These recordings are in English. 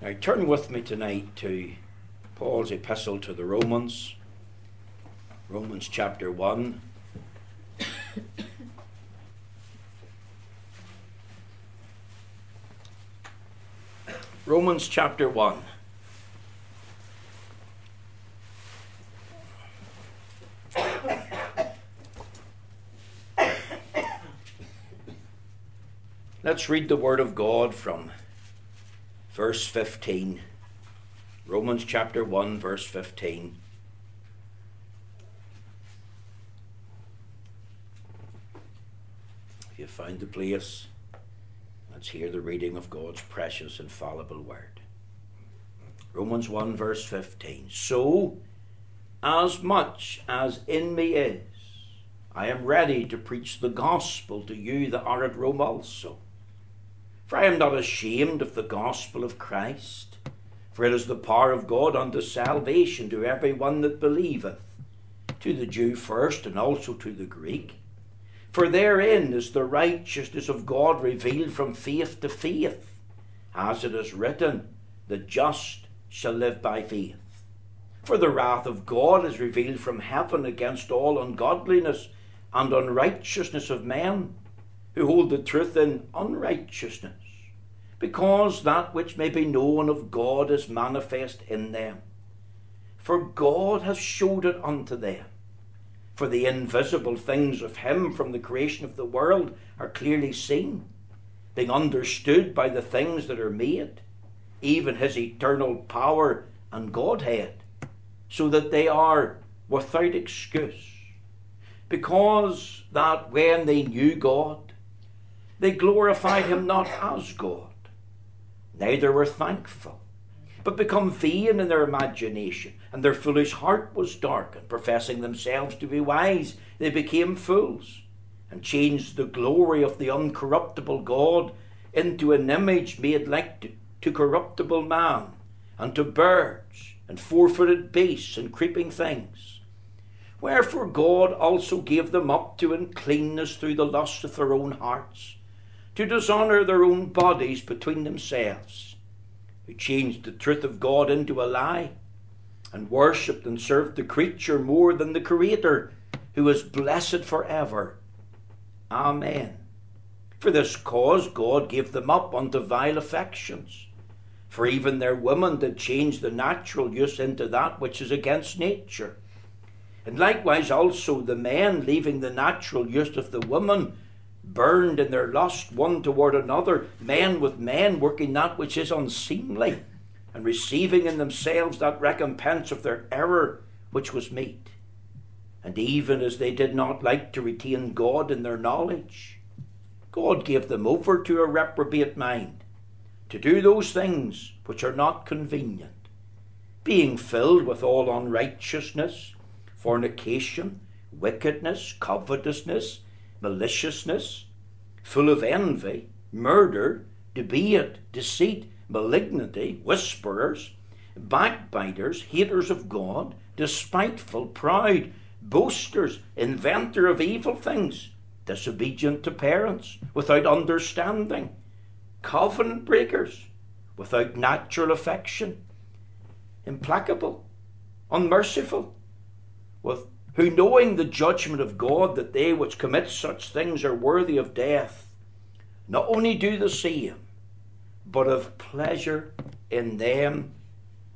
Now turn with me tonight to Paul's epistle to the Romans, Romans chapter 1. Romans chapter 1. Let's read the Word of God from verse 15. Romans chapter 1, verse 15. If you find the place, let's hear the reading of God's precious, infallible Word. Romans 1, verse 15. So, as much as in me is, I am ready to preach the gospel to you that are at Rome also for I am not ashamed of the gospel of Christ, for it is the power of God unto salvation to every one that believeth, to the Jew first, and also to the Greek. For therein is the righteousness of God revealed from faith to faith, as it is written, The just shall live by faith. For the wrath of God is revealed from heaven against all ungodliness and unrighteousness of men who hold the truth in unrighteousness, because that which may be known of God is manifest in them. For God has showed it unto them. For the invisible things of Him from the creation of the world are clearly seen, being understood by the things that are made, even His eternal power and Godhead, so that they are without excuse. Because that when they knew God, they glorified him not as God, neither were thankful, but become vain in their imagination, and their foolish heart was darkened. Professing themselves to be wise, they became fools, and changed the glory of the uncorruptible God into an image made like to, to corruptible man, and to birds, and four footed beasts, and creeping things. Wherefore God also gave them up to uncleanness through the lust of their own hearts to dishonour their own bodies between themselves, who changed the truth of God into a lie, and worshipped and served the creature more than the Creator, who is blessed for ever. Amen. For this cause God gave them up unto vile affections. For even their women did change the natural use into that which is against nature. And likewise also the men, leaving the natural use of the woman, burned in their lust one toward another, men with men working that which is unseemly, and receiving in themselves that recompense of their error which was meet. And even as they did not like to retain God in their knowledge, God gave them over to a reprobate mind, to do those things which are not convenient, being filled with all unrighteousness, fornication, wickedness, covetousness, maliciousness, full of envy, murder, debate, deceit, malignity, whisperers, backbiters, haters of God, despiteful, proud, boasters, inventor of evil things, disobedient to parents, without understanding, covenant breakers, without natural affection, implacable, unmerciful, with who knowing the judgment of God that they which commit such things are worthy of death, not only do the same, but have pleasure in them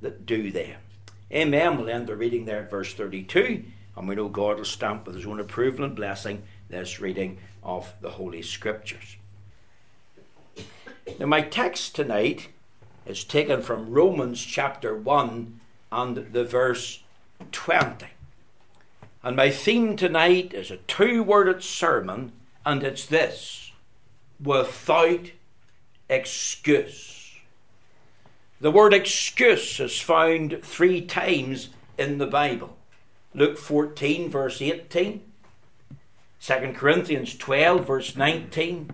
that do them. Amen. We'll end the reading there at verse 32, and we know God will stamp with his own approval and blessing this reading of the Holy Scriptures. Now, my text tonight is taken from Romans chapter 1 and the verse 20. And my theme tonight is a two worded sermon, and it's this without excuse. The word excuse is found three times in the Bible Luke 14, verse 18, 2 Corinthians 12, verse 19,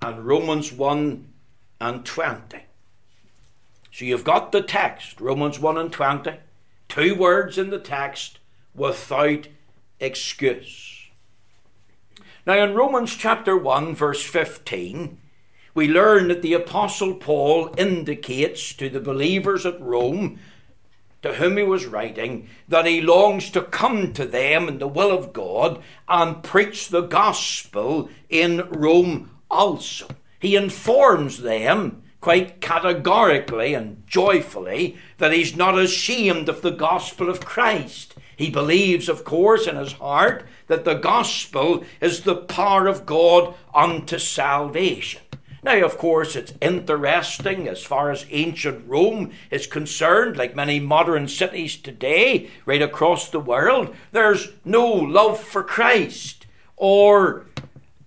and Romans 1 and 20. So you've got the text, Romans 1 and 20, two words in the text without excuse. Now, in Romans chapter 1, verse 15, we learn that the Apostle Paul indicates to the believers at Rome, to whom he was writing, that he longs to come to them in the will of God and preach the gospel in Rome also. He informs them quite categorically and joyfully that he's not ashamed of the gospel of Christ. He believes, of course, in his heart that the gospel is the power of God unto salvation. Now, of course, it's interesting as far as ancient Rome is concerned, like many modern cities today, right across the world, there's no love for Christ or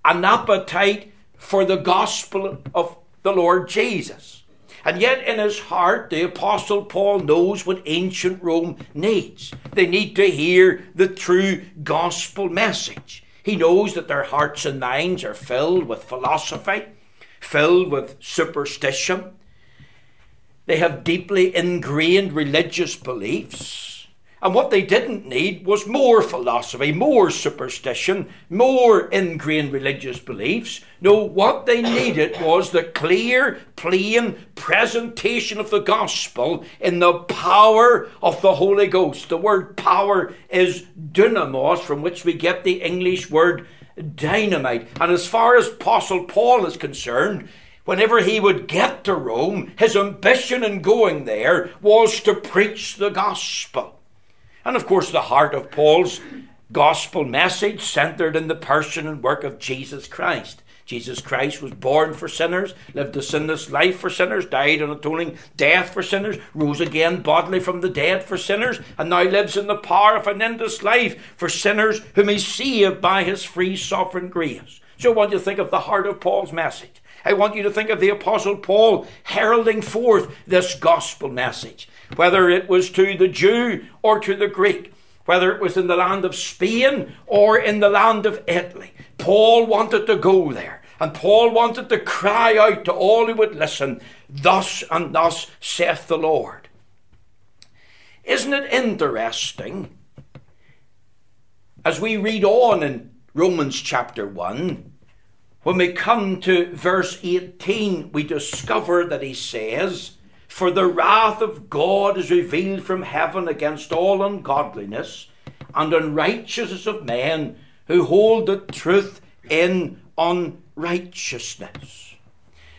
an appetite for the gospel of the Lord Jesus. And yet, in his heart, the Apostle Paul knows what ancient Rome needs. They need to hear the true gospel message. He knows that their hearts and minds are filled with philosophy, filled with superstition. They have deeply ingrained religious beliefs and what they didn't need was more philosophy, more superstition, more ingrained religious beliefs. No, what they needed was the clear, plain presentation of the gospel in the power of the Holy Ghost. The word power is dynamis, from which we get the English word dynamite. And as far as Apostle Paul is concerned, whenever he would get to Rome, his ambition in going there was to preach the gospel. And of course, the heart of Paul's gospel message centered in the person and work of Jesus Christ. Jesus Christ was born for sinners, lived a sinless life for sinners, died an atoning death for sinners, rose again bodily from the dead for sinners, and now lives in the power of an endless life for sinners whom he saved by his free sovereign grace. So I want you think of the heart of Paul's message. I want you to think of the Apostle Paul heralding forth this gospel message whether it was to the Jew or to the Greek, whether it was in the land of Spain or in the land of Italy. Paul wanted to go there. And Paul wanted to cry out to all who would listen, Thus and thus saith the Lord. Isn't it interesting? As we read on in Romans chapter 1, when we come to verse 18, we discover that he says, for the wrath of God is revealed from heaven against all ungodliness and unrighteousness of men who hold the truth in unrighteousness.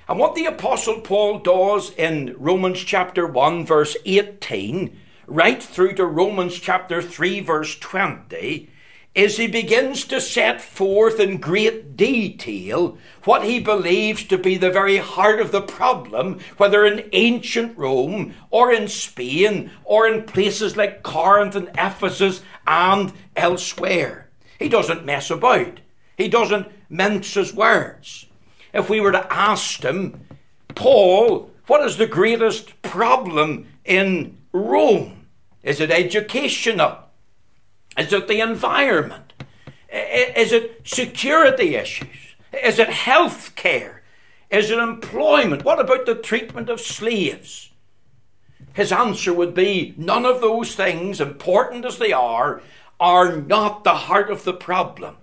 And what the Apostle Paul does in Romans chapter 1, verse 18, right through to Romans chapter 3, verse 20, is he begins to set forth in great detail what he believes to be the very heart of the problem, whether in ancient Rome or in Spain or in places like Corinth and Ephesus and elsewhere. He doesn't mess about, he doesn't mince his words. If we were to ask him, Paul, what is the greatest problem in Rome? Is it educational? Is it the environment? Is it security issues? Is it health care? Is it employment? What about the treatment of slaves? His answer would be none of those things, important as they are, are not the heart of the problem.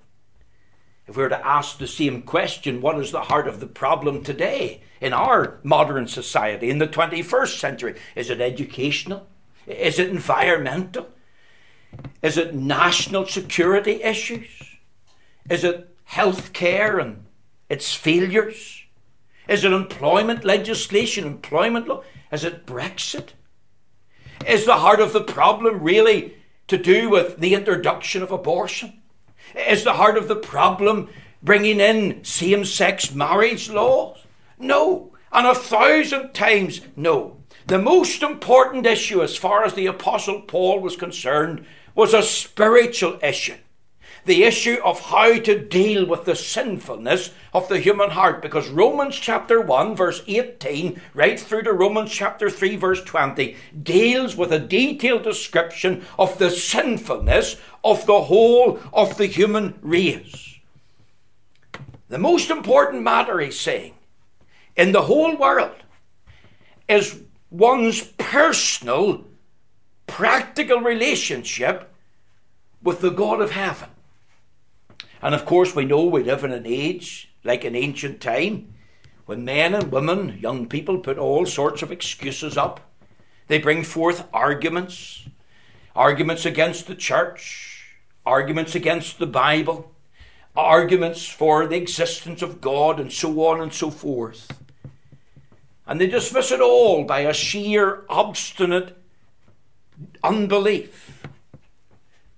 If we were to ask the same question, what is the heart of the problem today in our modern society in the 21st century? Is it educational? Is it environmental? Is it national security issues? Is it health care and its failures? Is it employment legislation, employment law? Is it Brexit? Is the heart of the problem really to do with the introduction of abortion? Is the heart of the problem bringing in same sex marriage laws? No. And a thousand times no. The most important issue, as far as the Apostle Paul was concerned, was a spiritual issue. The issue of how to deal with the sinfulness of the human heart. Because Romans chapter 1, verse 18, right through to Romans chapter 3, verse 20, deals with a detailed description of the sinfulness of the whole of the human race. The most important matter, he's saying, in the whole world is one's personal practical relationship with the God of heaven. And of course, we know we live in an age like an ancient time when men and women, young people, put all sorts of excuses up. They bring forth arguments, arguments against the church, arguments against the Bible, arguments for the existence of God, and so on and so forth. And they dismiss it all by a sheer obstinate unbelief.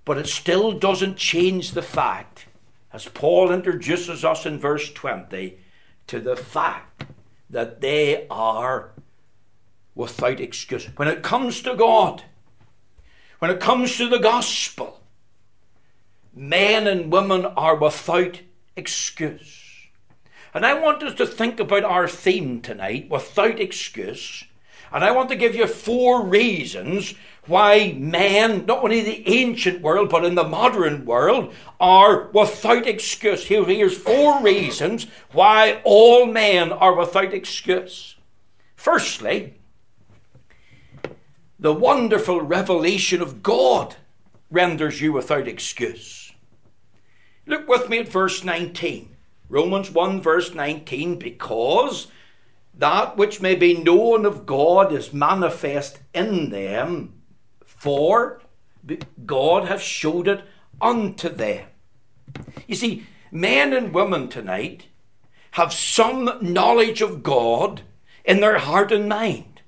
But it still doesn't change the fact, as Paul introduces us in verse 20, to the fact that they are without excuse. When it comes to God, when it comes to the gospel, men and women are without excuse. And I want us to think about our theme tonight, without excuse. And I want to give you four reasons why men, not only in the ancient world, but in the modern world, are without excuse. Here's four reasons why all men are without excuse. Firstly, the wonderful revelation of God renders you without excuse. Look with me at verse 19. Romans 1, verse 19, because that which may be known of God is manifest in them, for God hath showed it unto them. You see, men and women tonight have some knowledge of God in their heart and mind.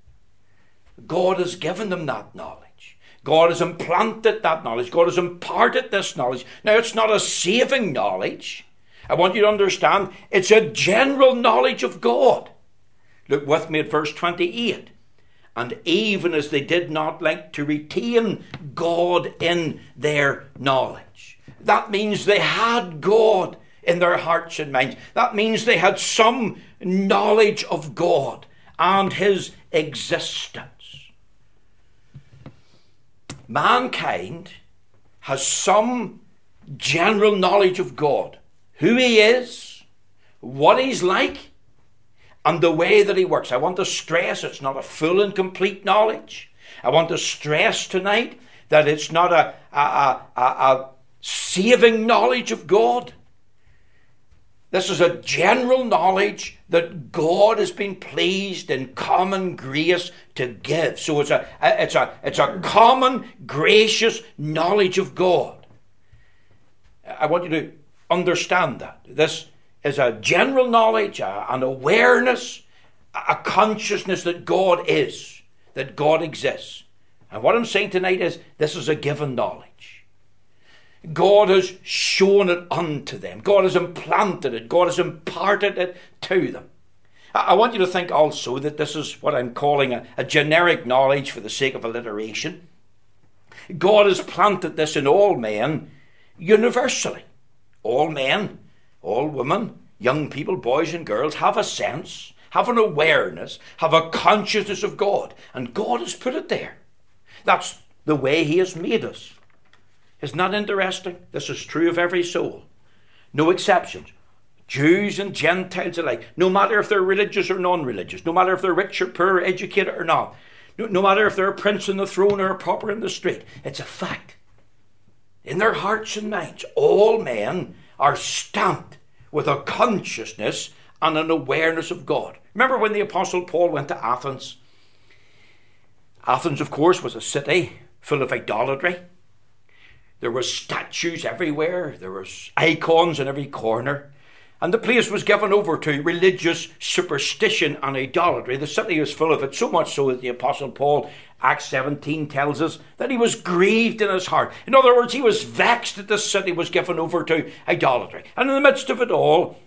God has given them that knowledge. God has implanted that knowledge. God has imparted this knowledge. Now, it's not a saving knowledge. I want you to understand it's a general knowledge of God. Look with me at verse 28. And even as they did not like to retain God in their knowledge, that means they had God in their hearts and minds. That means they had some knowledge of God and His existence. Mankind has some general knowledge of God, who He is, what He's like, and the way that He works. I want to stress it's not a full and complete knowledge. I want to stress tonight that it's not a, a, a, a, saving knowledge of God. This is a general knowledge that God has been pleased in common grace to give. So it's a, it's a, it's a common gracious knowledge of God. I want you to understand that. This is a general knowledge, an awareness, a consciousness that God is, that God exists. And what I'm saying tonight is this is a given knowledge. God has shown it unto them. God has implanted it. God has imparted it to them. I want you to think also that this is what I'm calling a, a generic knowledge for the sake of alliteration. God has planted this in all men universally. All men, all women, young people, boys and girls have a sense, have an awareness, have a consciousness of God. And God has put it there. That's the way He has made us. Isn't that interesting? This is true of every soul. No exceptions. Jews and Gentiles alike, no matter if they're religious or non religious, no matter if they're rich or poor, educated or not, no, no matter if they're a prince on the throne or a pauper in the street, it's a fact. In their hearts and minds, all men are stamped with a consciousness and an awareness of God. Remember when the Apostle Paul went to Athens? Athens, of course, was a city full of idolatry. There were statues everywhere. There were icons in every corner. And the place was given over to religious superstition and idolatry. The city was full of it, so much so that the Apostle Paul, Acts 17, tells us that he was grieved in his heart. In other words, he was vexed that the city was given over to idolatry. And in the midst of it all,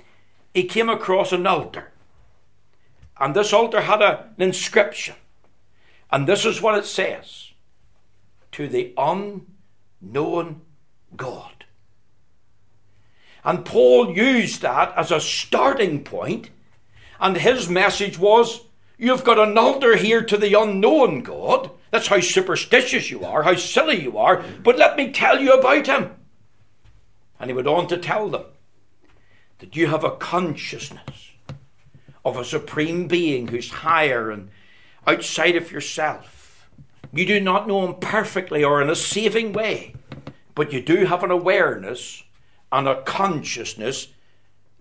he came across an altar. And this altar had a, an inscription. And this is what it says To the unknown God. And Paul used that as a starting point, and his message was You've got an altar here to the unknown God. That's how superstitious you are, how silly you are, but let me tell you about him. And he went on to tell them that you have a consciousness of a supreme being who's higher and outside of yourself you do not know Him perfectly or in a saving way, but you do have an awareness and a consciousness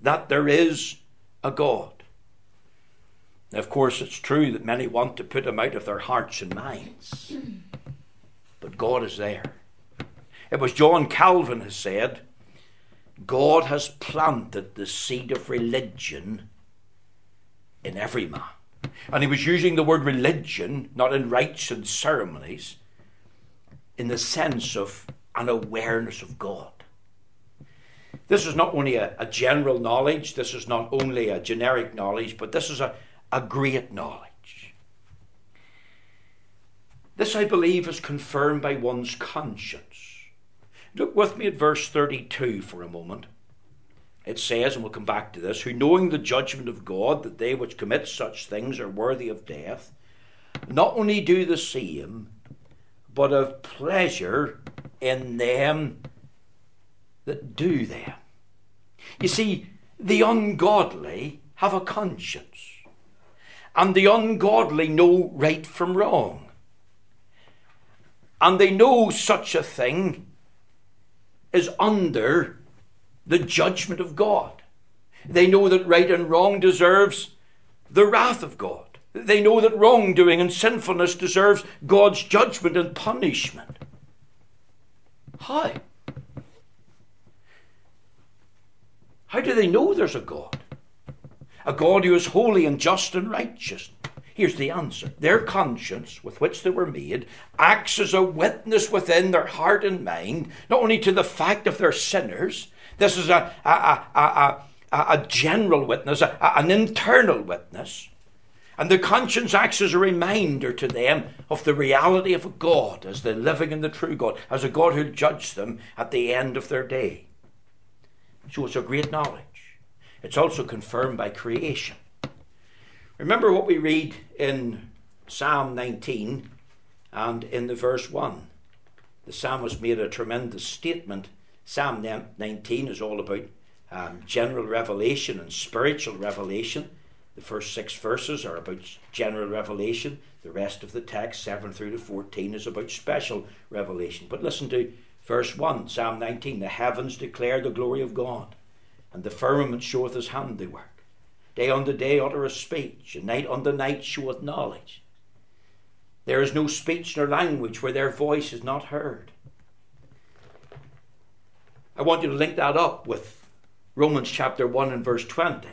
that there is a God. Of course, it's true that many want to put him out of their hearts and minds, but God is there. It was John Calvin who said, God has planted the seed of religion in every man. And he was using the word religion, not in rites and ceremonies, in the sense of an awareness of God. This is not only a, a, general knowledge, this is not only a generic knowledge, but this is a, a great knowledge. This, I believe, is confirmed by one's conscience. Look with me at verse 32 for a moment. It says, and we'll come back to this, who knowing the judgment of God, that they which commit such things are worthy of death, not only do the same, but have pleasure in them that do them. You see, the ungodly have a conscience, and the ungodly know right from wrong. And they know such a thing is under the judgment of God. They know that right and wrong deserves the wrath of God. They know that wrongdoing and sinfulness deserves God's judgment and punishment. How? How do they know there's a God? A God who is holy and just and righteous. Here's the answer. Their conscience, with which they were made, acts as a witness within their heart and mind, not only to the fact of their sinners, this is a, a, a, a, a general witness, a, an internal witness. And the conscience acts as a reminder to them of the reality of a God as they're living and the true God, as a God who'll judge them at the end of their day. So it's a great knowledge. It's also confirmed by creation. Remember what we read in Psalm 19 and in the verse 1. The psalmist made a tremendous statement. Psalm 19 is all about um, general revelation and spiritual revelation. The first six verses are about general revelation. The rest of the text, 7 through to 14, is about special revelation. But listen to verse 1, Psalm 19 The heavens declare the glory of God, and the firmament showeth his handiwork. Day unto day uttereth speech, and night unto night showeth knowledge. There is no speech nor language where their voice is not heard. I want you to link that up with Romans chapter 1 and verse 20.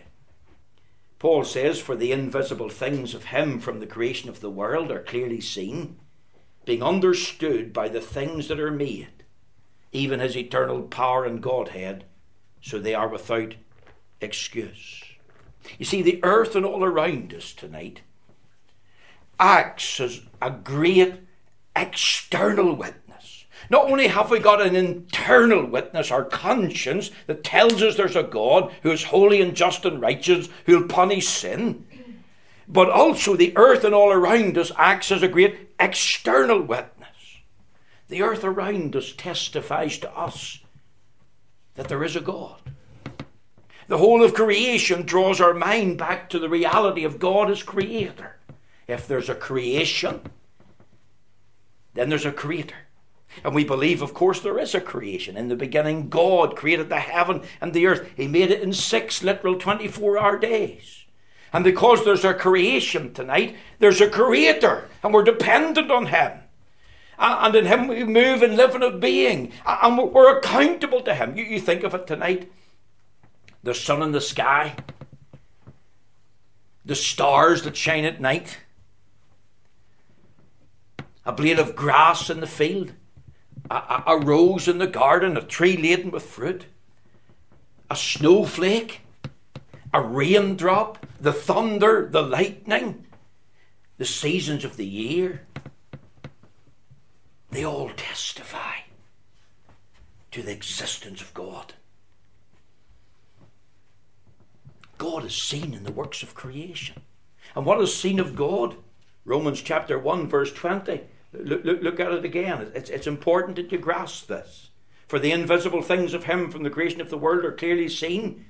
Paul says, For the invisible things of him from the creation of the world are clearly seen, being understood by the things that are made, even his eternal power and Godhead, so they are without excuse. You see, the earth and all around us tonight acts as a great external witness. Not only have we got an internal witness, our conscience, that tells us there's a God who is holy and just and righteous, who'll punish sin, but also the earth and all around us acts as a great external witness. The earth around us testifies to us that there is a God. The whole of creation draws our mind back to the reality of God as creator. If there's a creation, then there's a creator. And we believe, of course, there is a creation. In the beginning, God created the heaven and the earth. He made it in six literal 24 hour days. And because there's a creation tonight, there's a creator, and we're dependent on Him. And in Him we move and live and have being. And we're accountable to Him. You think of it tonight. The sun in the sky, the stars that shine at night, a blade of grass in the field, a, a, a rose in the garden, a tree laden with fruit, a snowflake, a raindrop, the thunder, the lightning, the seasons of the year. They all testify to the existence of God. God is seen in the works of creation. And what is seen of God? Romans chapter 1, verse 20. Look, look, look at it again. It's, it's important that you grasp this. For the invisible things of Him from the creation of the world are clearly seen.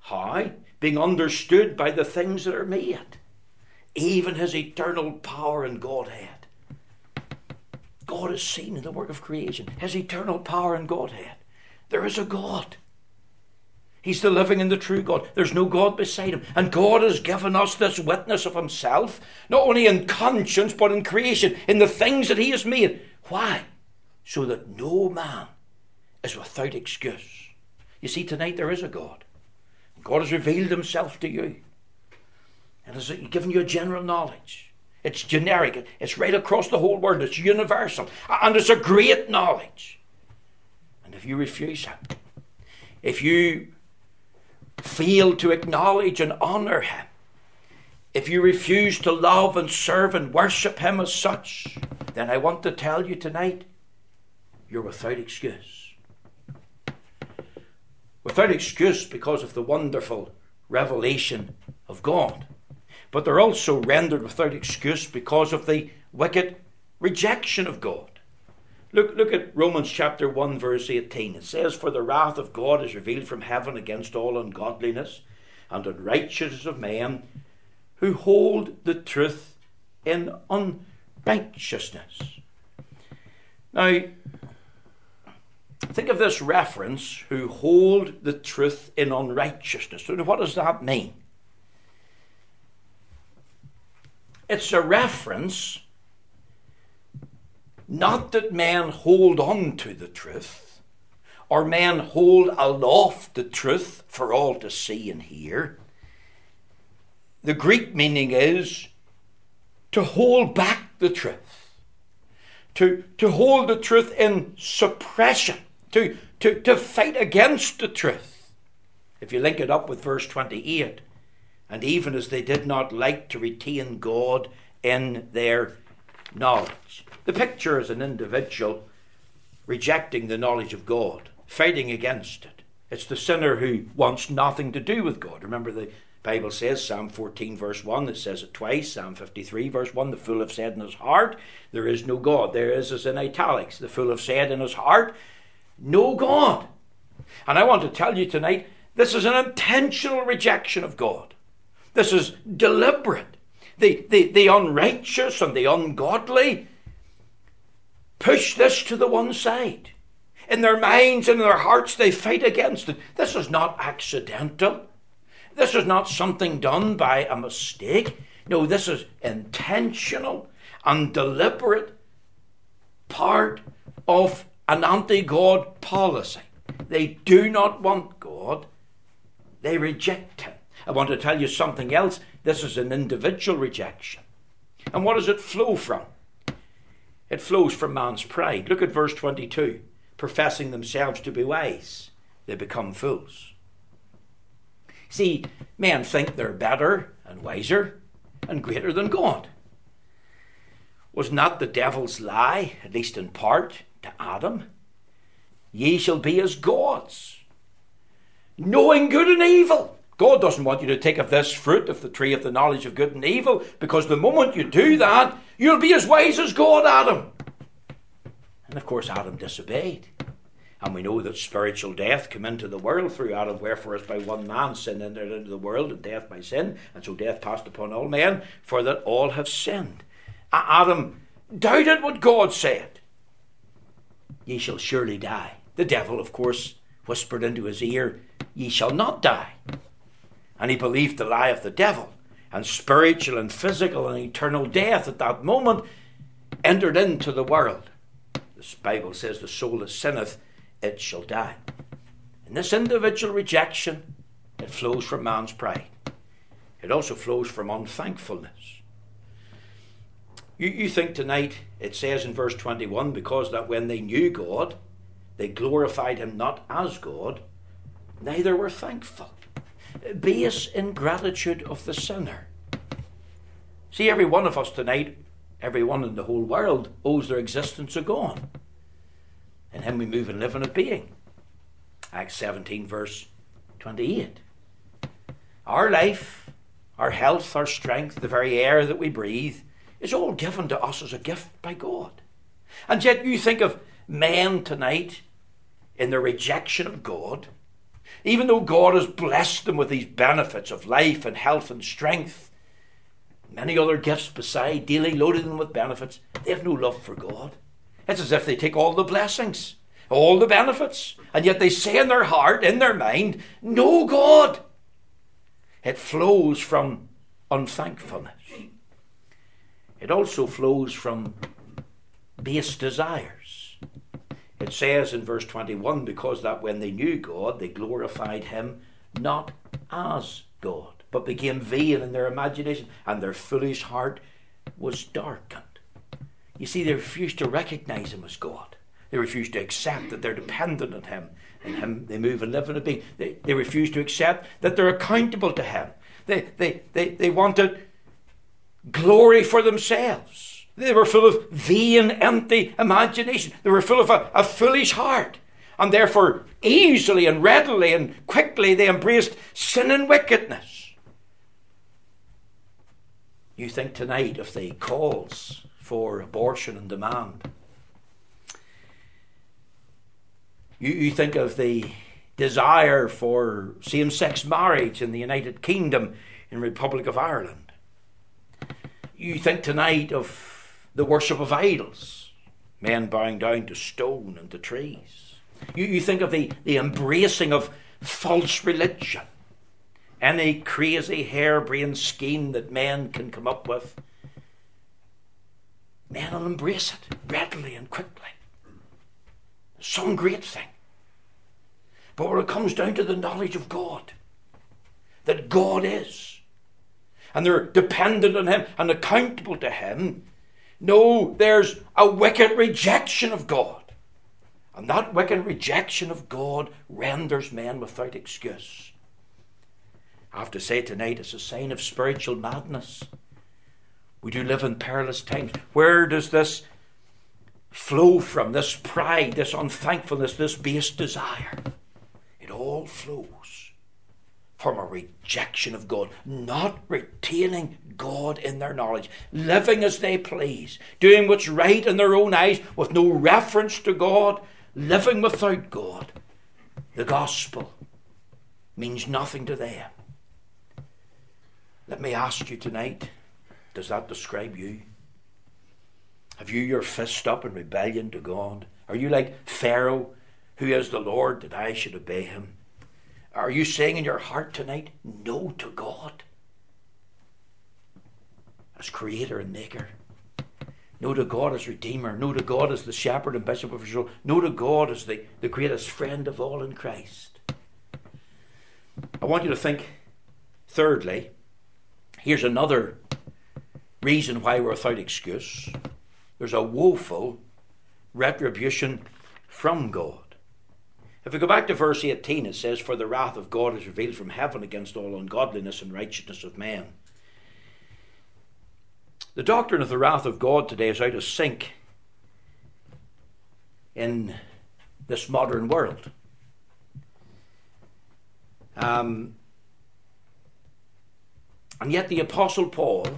How? Being understood by the things that are made, even His eternal power and Godhead. God is seen in the work of creation, His eternal power and Godhead. There is a God. He's the living and the true God. There's no God beside him. And God has given us this witness of himself, not only in conscience, but in creation, in the things that he has made. Why? So that no man is without excuse. You see, tonight there is a God. God has revealed himself to you. And has given you a general knowledge. It's generic. It's right across the whole world. It's universal. And it's a great knowledge. And if you refuse it, if you fail to acknowledge and honour Him, if you refuse to love and serve and worship Him as such, then I want to tell you tonight you're without excuse. Without excuse because of the wonderful revelation of God. But they're also rendered without excuse because of the wicked rejection of God. Look, look at Romans chapter 1, verse 18. It says, For the wrath of God is revealed from heaven against all ungodliness and unrighteousness of men who hold the truth in unrighteousness. Now, think of this reference who hold the truth in unrighteousness. What does that mean? It's a reference not that men hold on to the truth, or men hold aloft the truth for all to see and hear. The Greek meaning is to hold back the truth, to, to hold the truth in suppression, to, to, to fight against the truth. If you link it up with verse 28, and even as they did not like to retain God in their knowledge. The picture is an individual rejecting the knowledge of God, fighting against it. It's the sinner who wants nothing to do with God. Remember, the Bible says, Psalm 14, verse 1, it says it twice, Psalm 53, verse 1, the fool have said in his heart, There is no God. There is, as in italics, the fool have said in his heart, No God. And I want to tell you tonight, this is an intentional rejection of God. This is deliberate. The, the, the unrighteous and the ungodly push this to the one side. In their minds and their hearts, they fight against it. This is not accidental. This is not something done by a mistake. No, this is intentional and deliberate part of an anti God policy. They do not want God, they reject Him. I want to tell you something else. This is an individual rejection. And what does it flow from? It flows from man's pride. Look at verse 22. Professing themselves to be wise, they become fools. See, men think they're better and wiser and greater than God. Was not the devil's lie, at least in part, to Adam? Ye shall be as gods, knowing good and evil. God doesn't want you to take of this fruit of the tree of the knowledge of good and evil, because the moment you do that, you'll be as wise as God, Adam. And of course, Adam disobeyed. And we know that spiritual death came into the world through Adam, wherefore, as by one man sin entered into the world, and death by sin, and so death passed upon all men, for that all have sinned. Adam doubted what God said. Ye shall surely die. The devil, of course, whispered into his ear, Ye shall not die and he believed the lie of the devil. And spiritual and physical and eternal death at that moment entered into the world. The Bible says, The soul that sinneth, it shall die. And this individual rejection, it flows from man's pride. It also flows from unthankfulness. You, you think tonight, it says in verse 21, because that when they knew God, they glorified him not as God, neither were thankful base ingratitude of the sinner. See, every one of us tonight, everyone in the whole world, owes their existence to God. In Him we move and live and have being. Acts 17, verse 28. Our life, our health, our strength, the very air that we breathe, is all given to us as a gift by God. And yet you think of men tonight in their rejection of God even though God has blessed them with these benefits of life and health and strength, many other gifts beside, daily loading them with benefits, they have no love for God. It's as if they take all the blessings all the benefits, and yet they say in their heart, in their mind, no God. It flows from unthankfulness. It also flows from base desires. It says in verse 21 because that when they knew God, they glorified him not as God, but became vain in their imagination, and their foolish heart was darkened. You see, they refused to recognize him as God. They refuse to accept that they're dependent on him. In him they move and live and be. They, they refuse to accept that they're accountable to him. They, they, they, they wanted glory for themselves. They were full of vain, empty imagination. They were full of a, a foolish heart. And therefore, easily and readily and quickly they embraced sin and wickedness. You think tonight of the calls for abortion and demand. You, you think of the desire for same sex marriage in the United Kingdom in Republic of Ireland. You think tonight of the worship of idols, men bowing down to stone and to trees. You, you think of the, the embracing of false religion, any crazy harebrained scheme that men can come up with. Men will embrace it readily and quickly. Some great thing. But when it comes down to the knowledge of God, that God is, and they're dependent on Him and accountable to Him, no, there's a wicked rejection of God. And that wicked rejection of God renders men without excuse. I have to say tonight it's a sign of spiritual madness. We do live in perilous times. Where does this flow from? This pride, this unthankfulness, this base desire? It all flows from a rejection of God, not retaining God in their knowledge, living as they please, doing what's right in their own eyes with no reference to God, living without God. The gospel means nothing to them. Let me ask you tonight does that describe you? Have you your fist up in rebellion to God? Are you like Pharaoh who is the Lord, that I should obey him? Are you saying in your heart tonight, no to God? As creator and maker. No to God as Redeemer. No to God as the shepherd and bishop of Israel. No to God as the, the greatest friend of all in Christ. I want you to think, thirdly, here's another reason why we're without excuse. There's a woeful retribution from God. If we go back to verse 18, it says, For the wrath of God is revealed from heaven against all ungodliness and righteousness of men. The doctrine of the wrath of God today is out of sync in this modern world. Um, and yet, the Apostle Paul,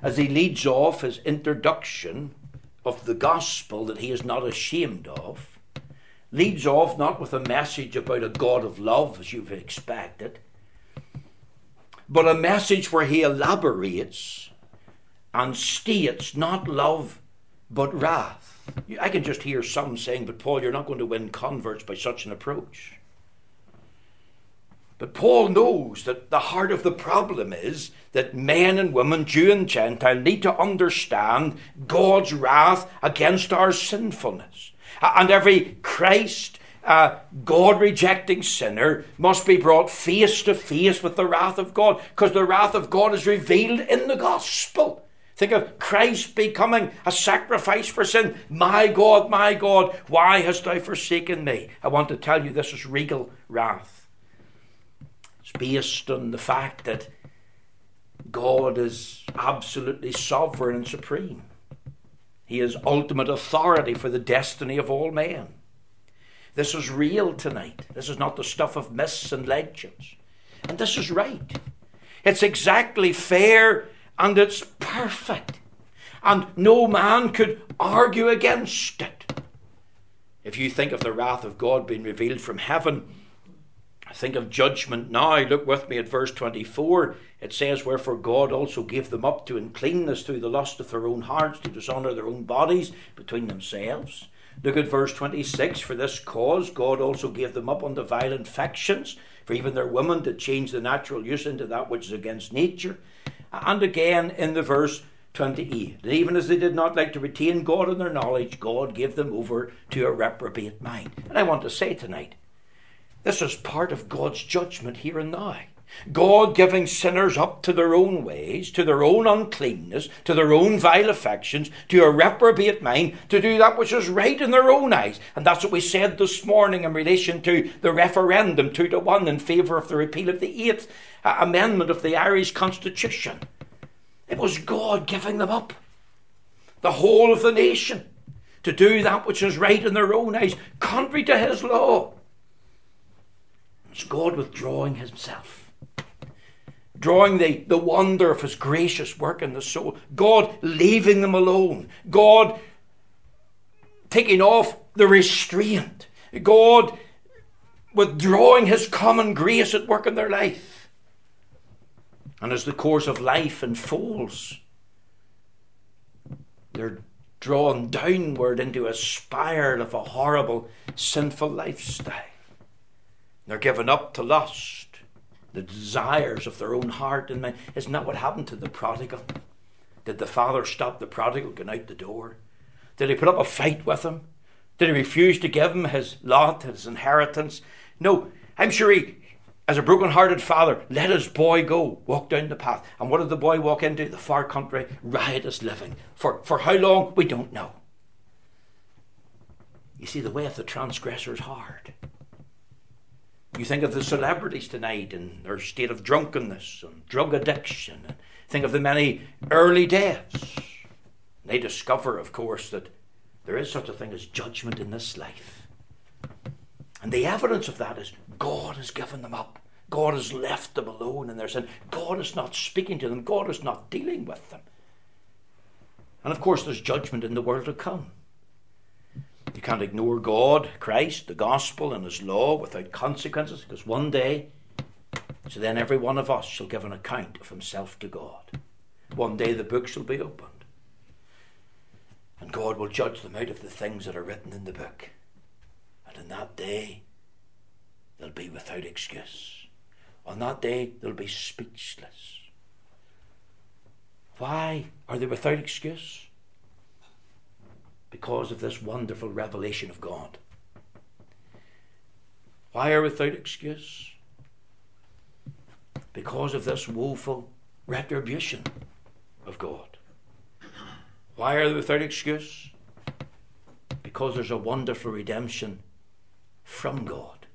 as he leads off his introduction of the gospel that he is not ashamed of, leads off not with a message about a God of love, as you've expected, but a message where he elaborates and states not love but wrath. I can just hear some saying, but Paul, you're not going to win converts by such an approach. But Paul knows that the heart of the problem is that men and women, Jew and Gentile, need to understand God's wrath against our sinfulness. And every Christ, uh, God rejecting sinner must be brought face to face with the wrath of God because the wrath of God is revealed in the gospel. Think of Christ becoming a sacrifice for sin. My God, my God, why hast thou forsaken me? I want to tell you this is regal wrath. It's based on the fact that God is absolutely sovereign and supreme. He is ultimate authority for the destiny of all men. This is real tonight. This is not the stuff of myths and legends. And this is right. It's exactly fair and it's perfect. And no man could argue against it. If you think of the wrath of God being revealed from heaven, think of judgment now. Look with me at verse 24. It says, Wherefore God also gave them up to uncleanness through the lust of their own hearts, to dishonour their own bodies between themselves. Look at verse 26. For this cause God also gave them up unto violent factions, for even their women to change the natural use into that which is against nature. And again in the verse 28. And even as they did not like to retain God in their knowledge, God gave them over to a reprobate mind. And I want to say tonight, this is part of God's judgment here and now. God giving sinners up to their own ways, to their own uncleanness, to their own vile affections, to a reprobate mind, to do that which is right in their own eyes. And that's what we said this morning in relation to the referendum two to one in favour of the repeal of the Eighth Amendment of the Irish Constitution. It was God giving them up, the whole of the nation, to do that which is right in their own eyes, contrary to His law. It's God withdrawing Himself drawing the, the wonder of his gracious work in the soul, God leaving them alone, God taking off the restraint, God withdrawing his common grace at work in their life. And as the course of life unfolds, they're drawn downward into a spiral of a horrible, sinful lifestyle. They're given up to lust the desires of their own heart and mind. Isn't that what happened to the prodigal? Did the father stop the prodigal going out the door? Did he put up a fight with him? Did he refuse to give him his lot, his inheritance? No, I'm sure he, as a broken hearted father, let his boy go, walk down the path. And what did the boy walk into? The far country, riotous living. For, for how long? We don't know. You see, the way of the transgressor is hard. You think of the celebrities tonight and their state of drunkenness and drug addiction. And think of the many early deaths. They discover, of course, that there is such a thing as judgment in this life. And the evidence of that is God has given them up. God has left them alone in their sin. God is not speaking to them. God is not dealing with them. And of course, there's judgment in the world to come. You can't ignore God, Christ, the gospel, and His law without consequences, because one day, so then every one of us shall give an account of himself to God. One day the book shall be opened, and God will judge them out of the things that are written in the book. And in that day, they'll be without excuse. On that day, they'll be speechless. Why are they without excuse? Because of this wonderful revelation of God. Why are without excuse? Because of this woeful retribution of God. Why are they without excuse? Because there's a wonderful redemption from God.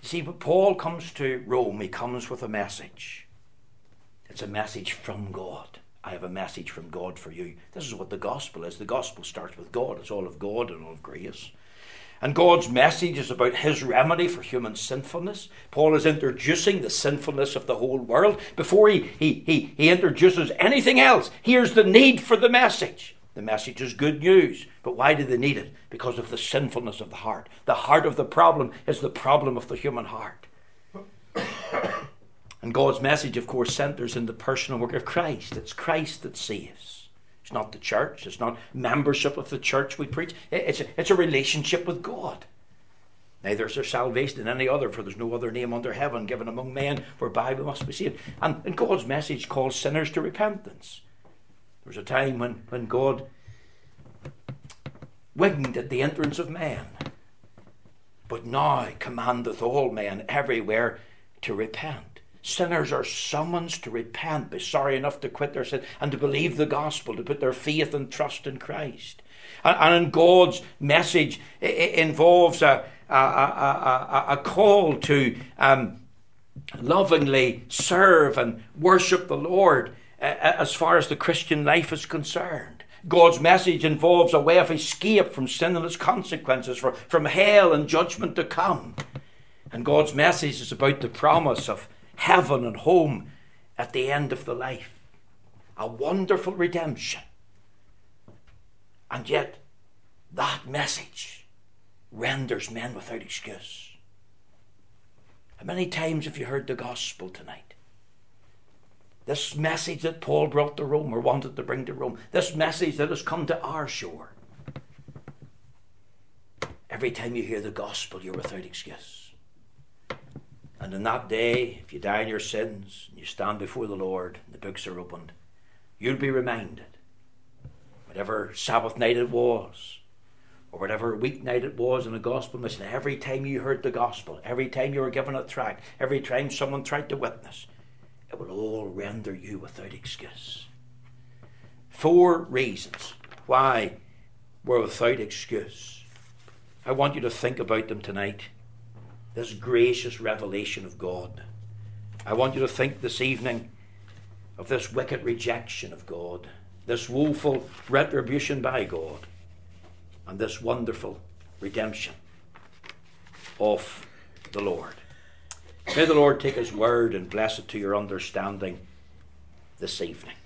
See, but Paul comes to Rome, he comes with a message. It's a message from God. I have a message from God for you. This is what the gospel is. The gospel starts with God, it's all of God and all of grace. And God's message is about his remedy for human sinfulness. Paul is introducing the sinfulness of the whole world. Before he, he, he, he introduces anything else, here's the need for the message. The message is good news. But why do they need it? Because of the sinfulness of the heart. The heart of the problem is the problem of the human heart. And God's message, of course, centers in the personal work of Christ. It's Christ that saves. It's not the church. It's not membership of the church we preach. It's a, it's a relationship with God. Neither is there salvation in any other, for there's no other name under heaven given among men whereby we must be saved. And, and God's message calls sinners to repentance. There was a time when, when God winked at the entrance of man, but now commandeth all men everywhere to repent. Sinners are summoned to repent, be sorry enough to quit their sin, and to believe the gospel, to put their faith and trust in Christ. And, and God's message, it, involves a, a, a, a, call to um, lovingly serve and worship the Lord as far as the Christian life is concerned. God's message involves a way of escape from sin and its consequences, from, from hell and judgment to come. And God's message is about the promise of heaven and home at the end of the life. A wonderful redemption. And yet, that message renders men without excuse. How many times have you heard the gospel tonight? This message that Paul brought to Rome or wanted to bring to Rome, this message that has come to our shore. Every time you hear the gospel, you're without excuse. And in that day, if you die in your sins and you stand before the Lord, and the books are opened, you'll be reminded, whatever Sabbath night it was, or whatever weeknight it was in the gospel mission, every time you heard the gospel, every time you were given a tract, every time someone tried to witness, it will all render you without excuse. Four reasons why we're without excuse. I want you to think about them tonight. This gracious revelation of God. I want you to think this evening of this wicked rejection of God, this woeful retribution by God and this wonderful redemption of the Lord. May the Lord take His word and bless it to your understanding this evening.